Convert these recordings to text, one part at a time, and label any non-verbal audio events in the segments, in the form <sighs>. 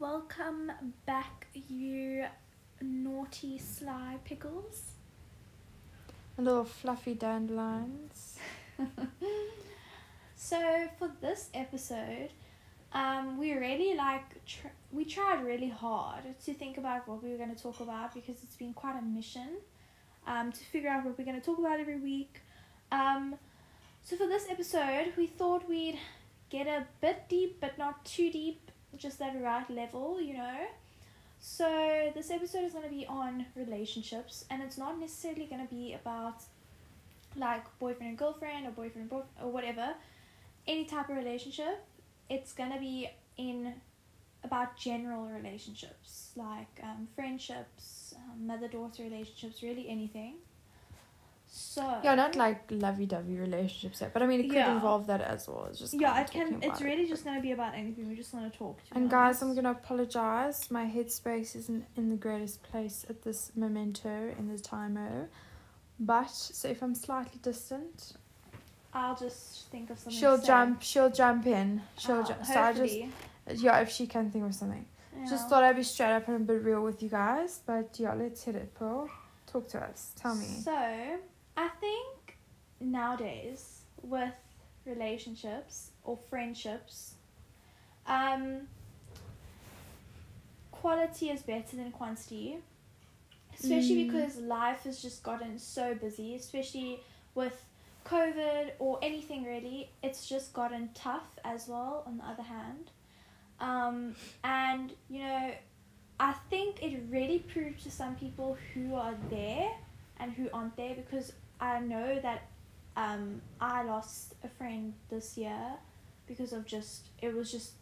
welcome back, you naughty sly pickles. And little fluffy dandelions. <laughs> so for this episode, um, we really like tr- we tried really hard to think about what we were going to talk about because it's been quite a mission um, to figure out what we're going to talk about every week. Um, so for this episode, we thought we'd get a bit deep, but not too deep, just at the right level, you know. So this episode is going to be on relationships, and it's not necessarily going to be about like boyfriend and girlfriend or boyfriend and or whatever, any type of relationship. It's going to be in about general relationships like um, friendships, um, mother daughter relationships, really anything. So Yeah, not like lovey-dovey relationships, but I mean it could Yeah. involve that as well. It's just yeah, it can. It's about it. really just gonna be about anything. We just want to talk. And guys, I'm gonna apologize. My headspace isn't in the greatest place at this memento in the timer. But so if I'm slightly distant, I'll just think of something. she'll jump. She'll jump in. She'll ah, Oh, jump. So I just hopefully. Uh, yeah, if she can think of something. Yeah. Just thought I'd be straight up and a bit real with you guys. But yeah, let's hit it, Pearl. Talk to us. Tell me. So I think nowadays with relationships or friendships, um, quality is better than quantity. Especially Mm. because life has just gotten so busy, especially with COVID or anything really, it's just gotten tough as well, on the other hand. Um, and, you know, I think it really proved to some people who are there and who aren't there because I know that um, I lost a friend this year because of just, it was just,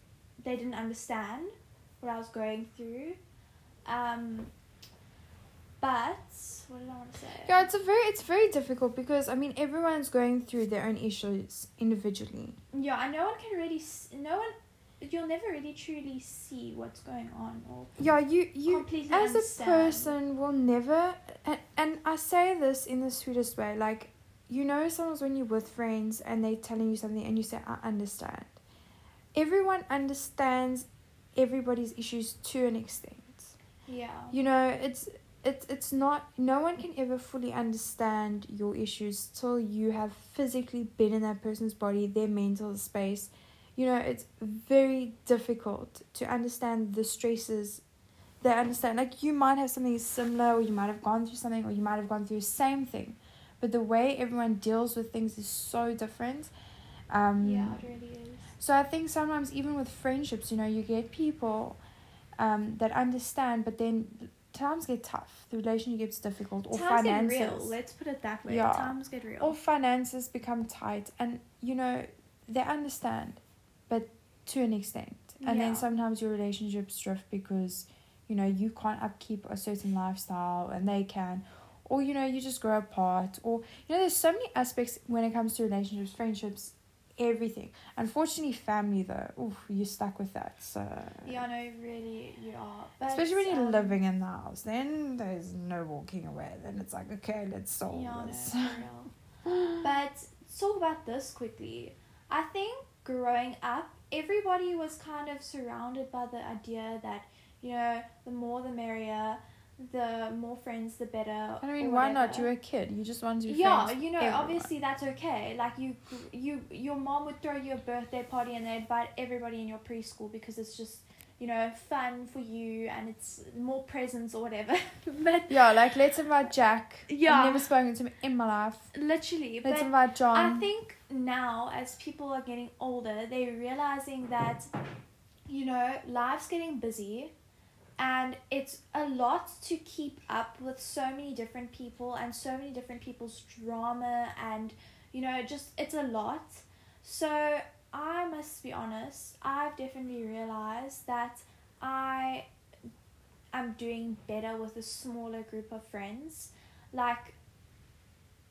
they didn't understand what I was going through. Um, but, what did I want to say? Yeah, it's a very it's very difficult because I mean everyone's going through their own issues individually. Yeah, and no one can really, no one, you'll never really truly see what's going on or Yeah, you you completely as a person will never and, and I say this in the sweetest way like you know sometimes when you're with friends and they're telling you something and you say I understand. Everyone understands everybody's issues to an extent. Yeah. You know, it's it's it's not no one can ever fully understand your issues till you have physically been in that person's body, their mental space. You know, it's very difficult to understand the stresses they understand. Like you might have something similar or you might have gone through something or you might have gone through the same thing. But the way everyone deals with things is so different. Um yeah, it really is. so I think sometimes even with friendships, you know, you get people um, that understand, but then times get tough. The relationship gets difficult, or Times finances, get real. Let's put it that way. Yeah. Times get real. or finances become tight, and you know they understand, to an extent. And Yeah. then sometimes your relationships drift because you know you can't upkeep a certain lifestyle, and they can. Or you know you just grow apart, or you know there's so many aspects when it comes to relationships, friendships, everything. Unfortunately, family though, oof, you're stuck with that. So Yeah, no, really, you are. But, especially when you're um, living in the house, then there's no walking away. Then it's like, okay, let's solve Yeah, no, this. real. <laughs> but talk about this quickly. I think growing up, everybody was kind of surrounded by the idea that you know the more the merrier, the more friends the better. I mean, why not? You're a kid. You just want to be yeah you know everyone. obviously that's okay like you you your mom would throw you a birthday party and they invite everybody in your preschool because it's just you know fun for you and it's more presents or whatever <laughs> but Yeah, like let's invite Jack. Yeah. I've never spoken to him in my life. literally Let's but invite John. I think now, as people are getting older, they're realizing that, you know, life's getting busy and it's a lot to keep up with so many different people and so many different people's drama and, you know, just it's a lot. So I must be honest, I've definitely realized that I am doing better with a smaller group of friends. Like,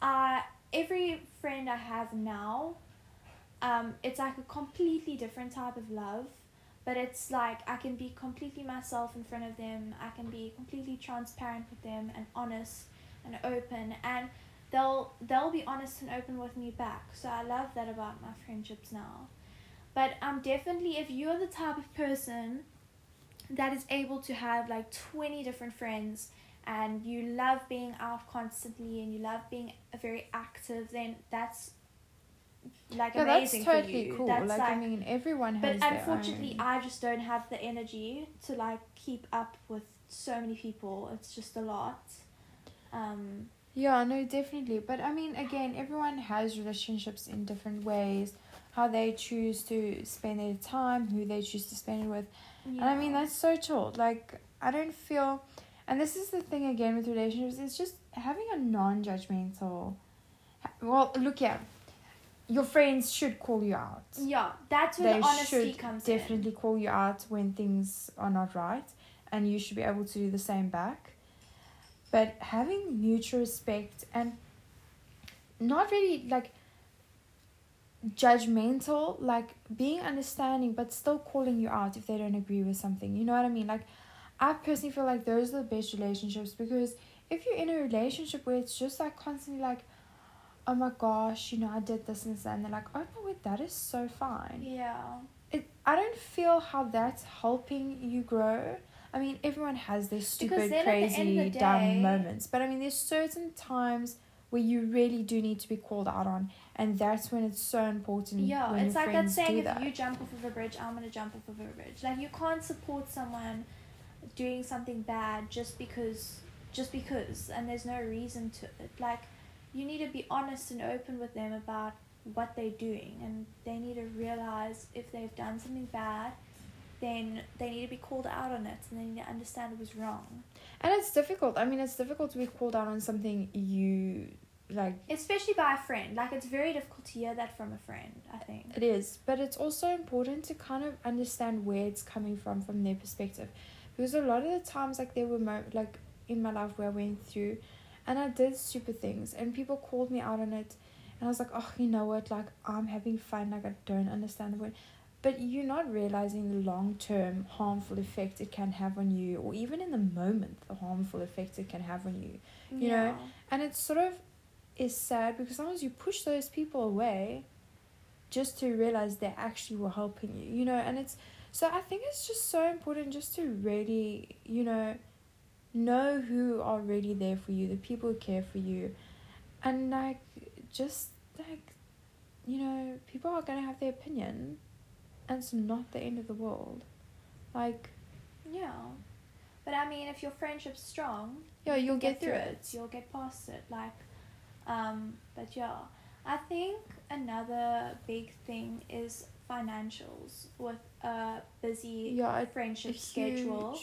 I every friend I have now, um, it's like a completely different type of love. But it's like I can be completely myself in front of them. I can be completely transparent with them and honest and open and they'll they'll be honest and open with me back. So I love that about my friendships now. But um definitely if you're the type of person that is able to have like 20 different friends and you love being out constantly and you love being very active then that's like Yeah, that's amazing totally for you cool. that's like, I mean, everyone but has. their unfortunately own. i just don't have the energy to like keep up with so many people it's just a lot um Yeah, no, definitely. But I mean, again, everyone has relationships in different ways. How they choose to spend their time, who they choose to spend it with. And I mean, that's so chill. Like, I don't feel. And this is the thing again with relationships, it's just having a non judgmental. Well, look here. Your friends should call you out. yeah that's where They the honesty should comes in definitely call you out when things are not right, and you should be able to do the same back. But having mutual respect and not really like judgmental, like being understanding, but still calling you out if they don't agree with something. You know what I mean? Like, I personally feel like those are the best relationships because if you're in a relationship where it's just like constantly like, oh my gosh, you know, I did this and that, and they're like, oh no, wait, that is so fine yeah it I don't feel how that's helping you grow. I mean, everyone has their stupid, at the of crazy, dumb moments, but I mean, there's certain times where you really do need to be called out on, and that's when it's so important. Yeah, it's like that saying if that. you jump off of a bridge, I'm gonna jump off of a bridge. Like you can't support someone doing something bad just because just because and there's no reason to it. Like you need to be honest and open with them about what they're doing and they need to realize if they've done something bad then they need to be called out on it and they need to understand it was wrong. and it's difficult. I mean, it's difficult to be called out on something you like. Especially by a friend. Like it's very difficult to hear that from a friend, I think. It is, but it's also important to kind of understand where it's coming from from their perspective, because a lot of the times, like there were mo- like in my life where I went through, and I did stupid things, and people called me out on it, and I was like, oh, you know what, like I'm having fun, like I don't understand the word, but you're not realizing the long term harmful effect it can have on you, or even in the moment the harmful effect it can have on you, You know, and it's sort of is sad because sometimes you push those people away just to realize they actually were helping you, you know, and it's so I think it's just so important just to really, you know, know who are really there for you, the people who care for you, and like just like, you know, people are gonna have their opinion, and it's not the end of the world, like Yeah. But I mean, if your friendship's strong, yeah, you you'll can get through it. You'll get past it. Like, um, but yeah, I think another big thing is financials with a busy Yeah, friendship Huge. schedule.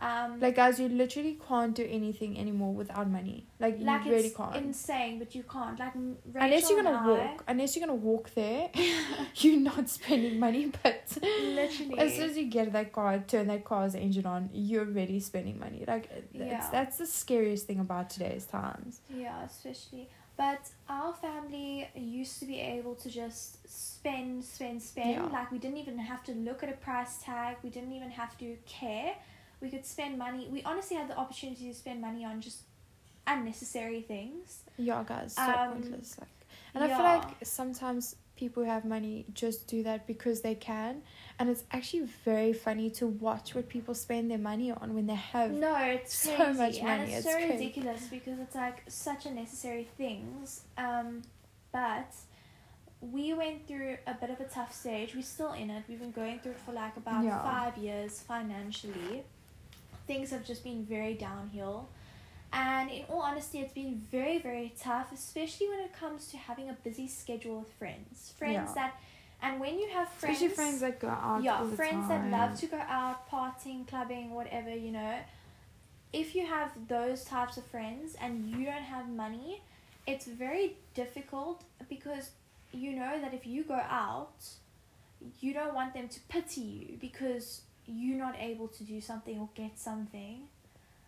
Um, Like guys, you literally can't do anything anymore without money. Like you really it's can't. insane, but you can't. Like m- unless you're gonna I- walk, unless you're gonna walk there, <laughs> <laughs> you're not spending money. But literally, as soon as you get that car, turn that car's engine on, you're already spending money. Like that's Yeah. that's the scariest thing about today's times. Yeah, especially. But our family used to be able to just spend, spend, spend. Yeah. Like we didn't even have to look at a price tag. We didn't even have to care. We could spend money. We honestly had the opportunity to spend money on just unnecessary things. Yeah, guys, so Um, pointless. Like, and I feel like sometimes people who have money just do that because they can, and it's actually very funny to watch what people spend their money on when they have. No, it's so crazy. much and money, it's, it's so crazy. ridiculous because it's like such unnecessary things. Um, but we went through a bit of a tough stage. We're still in it. We've been going through it for like about Yeah. five years financially. Things have just been very downhill. And in all honesty, it's been very, very tough, especially when it comes to having a busy schedule with friends. Friends Yeah. that, and when you have friends, Especially friends that go out. yeah, all the friends that love to go out, partying, clubbing, whatever, you know. If you have those types of friends and you don't have money, it's very difficult because you know that if you go out, you don't want them to pity you because you're not able to do something or get something.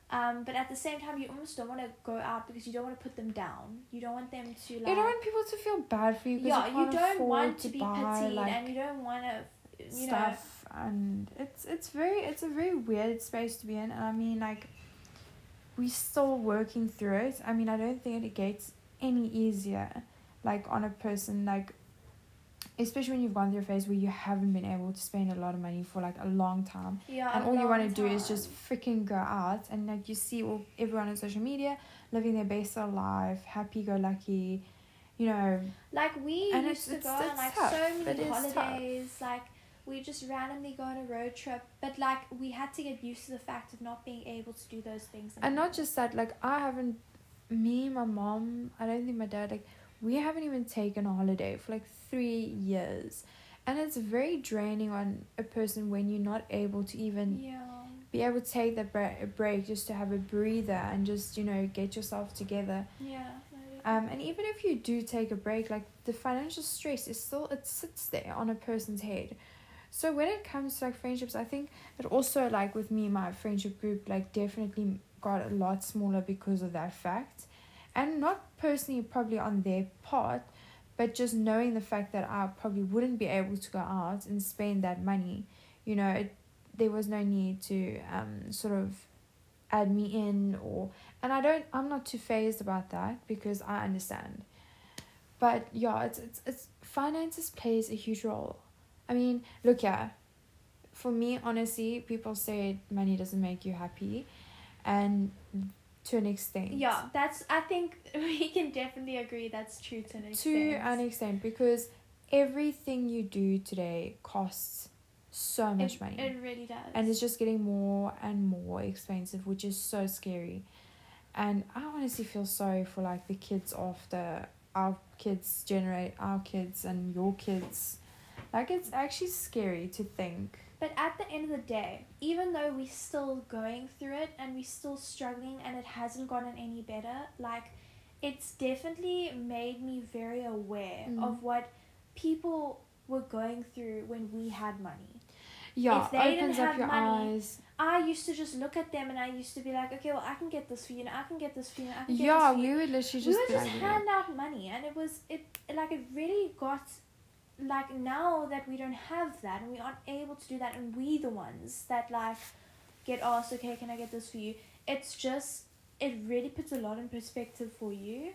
Um, but at the same time, you almost don't want to go out because you don't want to put them down. You don't want them to like. You don't want people to feel bad for you because yeah, you, you don't want to to be buy pitied like and you don't want to, you know. stuff, and it's it's very it's a very weird space to be in. And I mean, like, We're still working through it. I mean, I don't think it gets any easier, like on a person like especially when you've gone through a phase where you haven't been able to spend a lot of money for like a long time Yeah. and all you want to do is just freaking go out and like you see all everyone on social media living their best of life happy go lucky you know Like we And used to go on like tough. so many holidays. Like we just randomly go on a road trip, but like we had to get used to the fact of not being able to do those things. and not just that like i haven't me my mom i don't think my dad like we haven't even taken a holiday for like three years and it's very draining on a person when you're not able to even yeah. be able to take that bre- a break just to have a breather and just you know get yourself together Yeah. Um, and even if you do take a break, like the financial stress is still it sits there on a person's head. So when it comes to like friendships, I think it also like with me, my friendship group like definitely got a lot smaller because of that fact, and not personally probably on their part, but just knowing the fact that I probably wouldn't be able to go out and spend that money, you know, it, there was no need to um sort of add me in or and I don't I'm not too phased about that because I understand. But yeah, it's it's it's finances plays a huge role. I mean, look yeah. For me, honestly, people say money doesn't make you happy and to an extent. Yeah, that's. I think <laughs> we can definitely agree that's true to an extent. To an extent because everything you do today costs so much it, money. It really does. and it's just getting more and more expensive which is so scary and i honestly feel sorry for like the kids after our kids generate our kids and your kids like it's actually scary to think But at the end of the day, even though we're still going through it and we're still struggling and it hasn't gotten any better, like it's definitely made me very aware Mm. of what people were going through when we had money. yeah If they didn't opens up have your money, eyes I used to just look at them and I used to be like, okay, well, I can get this for you, and I can get this for you, and I can get yeah this for you. we would literally we just would just hand out money and it was it like it really got like now that we don't have that and we aren't able to do that and we the ones that like get asked okay can i get this for you? It's just it really puts a lot in perspective for you.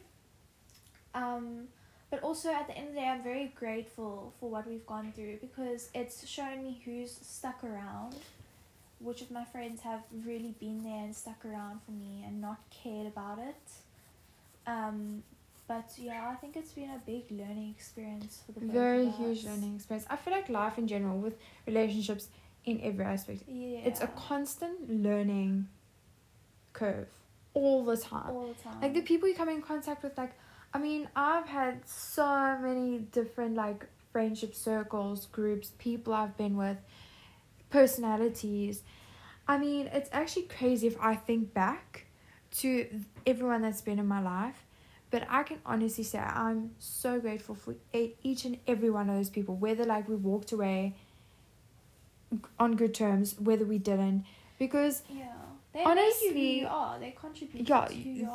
Um but also at the end of the day i'm very grateful for what we've gone through because it's shown me who's stuck around which of my friends have really been there and stuck around for me and not cared about it. Um but yeah i think it's been a big learning experience for the both very huge learning experience. I feel like life in general with relationships in every aspect yeah it's a constant learning curve all the time. All the time like the people you come in contact with like i mean i've had so many different like friendship circles groups people i've been with personalities. I mean it's actually crazy if i think back to everyone that's been in my life but i can honestly say i'm so grateful for each and every one of those people whether like we walked away on good terms whether we didn't because yeah. They make you who honestly, you are. They contribute yeah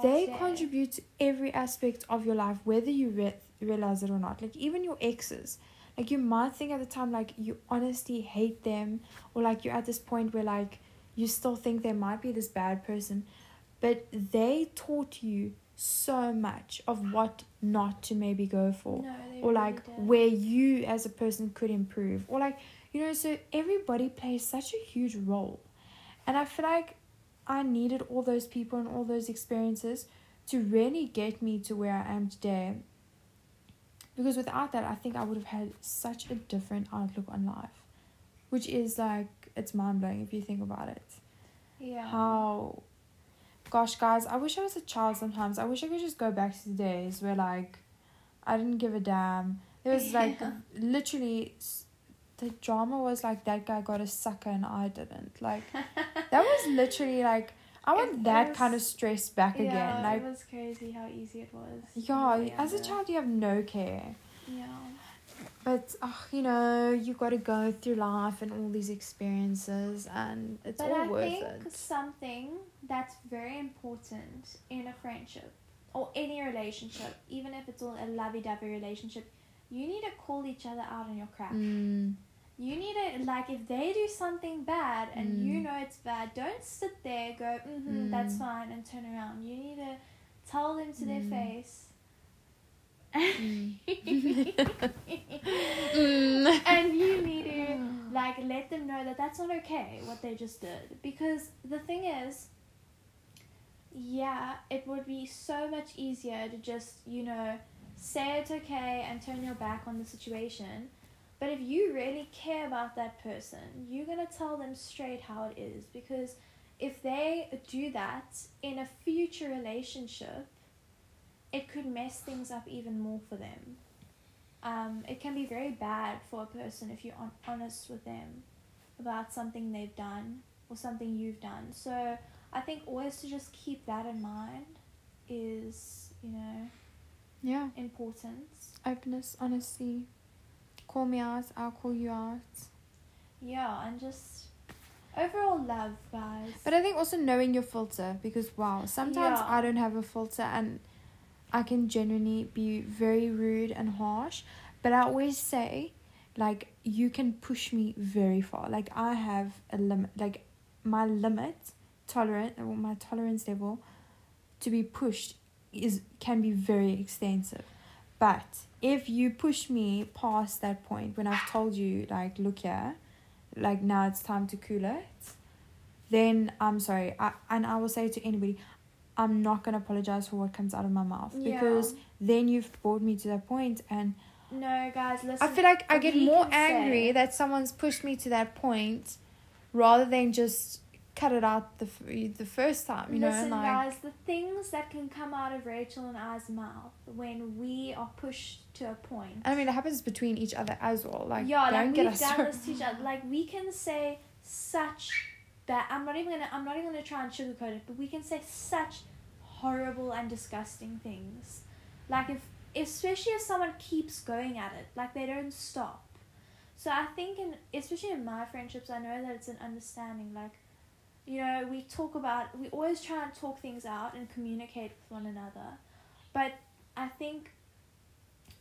they contribute to every aspect of your life whether you re- realize it or not. Like even your exes. Like you might think at the time like you honestly hate them or like you're at this point where like you still think they might be this bad person but they taught you so much of what not to maybe go for. No, or like did. where you as a person could improve. Or like you know so everybody plays such a huge role. And i feel like i needed all those people and all those experiences to really get me to where i am today. Because without that i think i would have had such a different outlook on life. Which is like it's mind-blowing if you think about it. Yeah. How gosh guys i wish i was a child sometimes. I wish i could just go back to the days where like i didn't give a damn. There was like <laughs> Yeah. literally the drama was like that guy got a sucker and i didn't. Like <laughs> that was literally like i want It that kind of stress back yeah, again. like it was crazy how easy it was. Yeah as a child you have no care. Yeah but uh, you know you got to go through life and all these experiences and it's but all I worth think it something that's very important in a friendship or any relationship, even if it's all a lovey-dovey relationship, you need to call each other out on your crap. mm, You need to like if they do something bad and you Mm. know it's bad, don't sit there go, mm-hmm, that's Mm. fine, and turn around. You need to tell them to their Mm. face Mm. <laughs> and you need to like let them know that that's not okay what they just did. Because the thing is yeah it would be so much easier to just you know say it's okay and turn your back on the situation. But if you really care about that person you're going to tell them straight how it is. Because if they do that in a future relationship it could mess things up even more for them um, it can be very bad for a person if you're on- honest with them about something they've done or something you've done. So I think always to just keep that in mind is, you know, Yeah. important. Openness, honesty. Call me out, I'll call you out. Yeah, and just overall love, guys. But I think also knowing your filter because wow, sometimes Yeah. I don't have a filter and I can genuinely be very rude and harsh. But I always say, like, you can push me very far. Like I have a limit like my limit tolerant or my tolerance level to be pushed is can be very extensive. But if you push me past that point when I've told you like look here, like now it's time to cool it, then I'm sorry. I, and I will say to anybody, I'm not gonna apologize for what comes out of my mouth because then you've brought me to that point and no, guys, listen. I feel like I get more angry say- that someone's pushed me to that point rather than just cut it out the f- the first time, you Listen, know, like guys, the things that can come out of Rachel and I's mouth when we are pushed to a point. I mean, it happens between each other as well. Like, yeah, don't like get we've us done <laughs> this to each other. Like we can say such bad. I'm not even gonna. I'm not even gonna try and sugarcoat it, but we can say such horrible and disgusting things. Like if, especially if someone keeps going at it, like they don't stop. So I think, in especially in my friendships, I know that it's an understanding. Like, you know, we talk about. We always try and talk things out and communicate with one another, but I think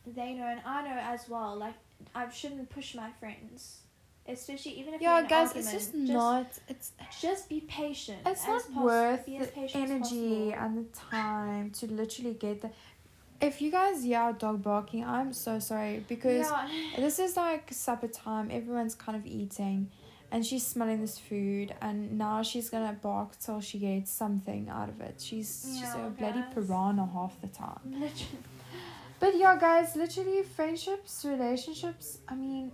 they know and I know as well. Like I shouldn't push my friends, especially even if you're Yeah, guys, argument. it's just, not. It's Just be patient. it's not possible. worth the energy and the time to literally get the. If you guys hear our dog barking, I'm so sorry because yeah, <laughs> this is like supper time. Everyone's kind of eating, and she's smelling this food, and now she's gonna bark till she gets something out of it. She's she's Yeah, a bloody guys. piranha half the time. literally. But yeah, guys, literally friendships, relationships. I mean,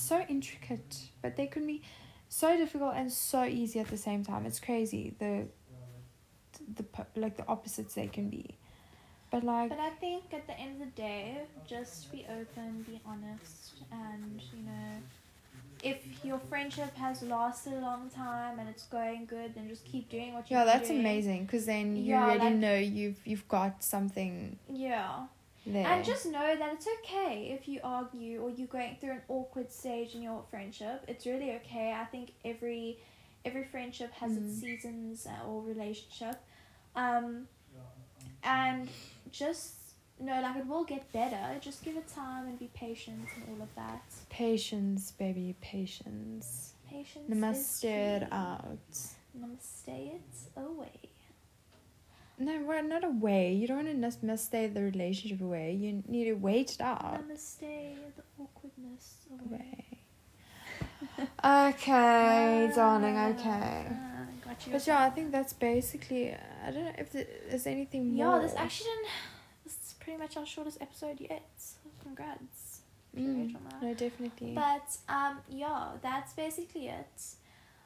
so intricate, but they can be so difficult and so easy at the same time. It's crazy the the like the opposites they can be. But like But I think at the end of the day, just be open, be honest, and you know, if your friendship has lasted a long time and it's going good, then just keep doing what you're doing. yeah, that's doing. amazing because then you Yeah, already like- know you've you've got something Yeah. There. And just know that it's okay if you argue or you're going through an awkward stage in your friendship. It's really okay. I think every every friendship has its Mm. seasons uh, or relationship. Um, and just know like it will get better. Just give it time and be patient and all of that. patience, baby, patience. Patience. Namaste is it out. Namaste it away. No, we're not away. You don't want to just mistake the relationship away. You need to wait it out. Namaste the awkwardness away. Away. okay, darling. Ah, Okay. ah, got you. But yeah, I think that's basically. I don't know if there's anything more. Yeah, this actually didn't. This is pretty much our shortest episode yet. Congrats. Mm, Rachel and I. no, definitely. But um, yeah, that's basically it.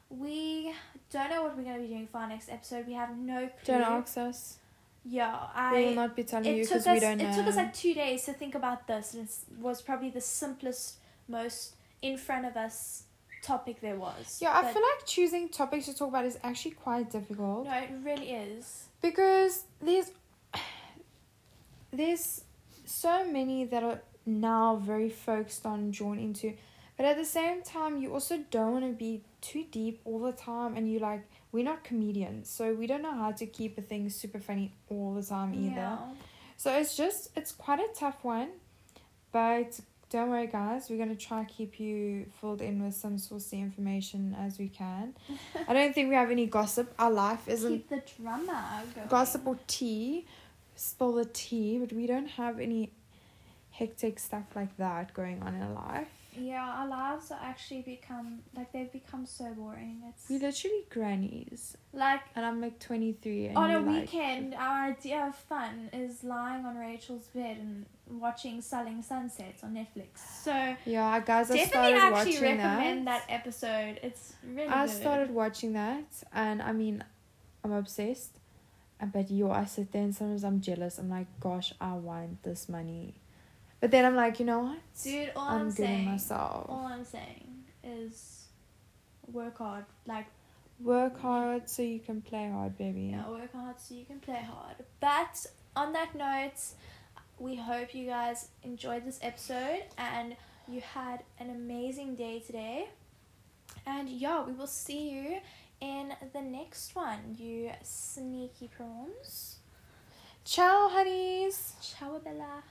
We don't know what we're gonna be doing for our next episode. We have no clue. don't ask us. Yeah, I. we will not be telling you because we don't know. It took us like two days to think about this, and it was probably the simplest, most in front of us topic there was. yeah, I But- feel like choosing topics to talk about is actually quite difficult. No, it really is. because there's <sighs> there's so many that are now very focused on drawn into but at the same time you also don't want to be too deep all the time and you like we're not comedians so we don't know how to keep a thing super funny all the time either Yeah. so it's just it's quite a tough one but don't worry guys we're going to try keep you filled in with some saucy information as we can <laughs> i don't think we have any gossip our life isn't Keep the drama going. gossip or tea, spill the tea, but we don't have any hectic stuff like that going on in our life. Yeah, our lives are actually become like they've become so boring. It's We literally grannies, like and I'm like 23. On a like, weekend, our idea of fun is lying on Rachel's bed and watching Selling Sunsets on Netflix. So yeah, guys, I definitely started actually watching recommend that. that. episode. It's really I good. started watching that, and I mean, I'm obsessed. But yo, I sit there and sometimes I'm jealous. I'm like, gosh, I want this money. But then I'm like, you know what? Dude, all I'm I'm, saying, myself. all I'm saying is work hard. Like Work hard so you can play hard, baby. Yeah, work hard so you can play hard. But on that note, we hope you guys enjoyed this episode and you had an amazing day today. And yeah, we will see you in the next one, you sneaky prawns. Ciao, honeys. Ciao, Bella.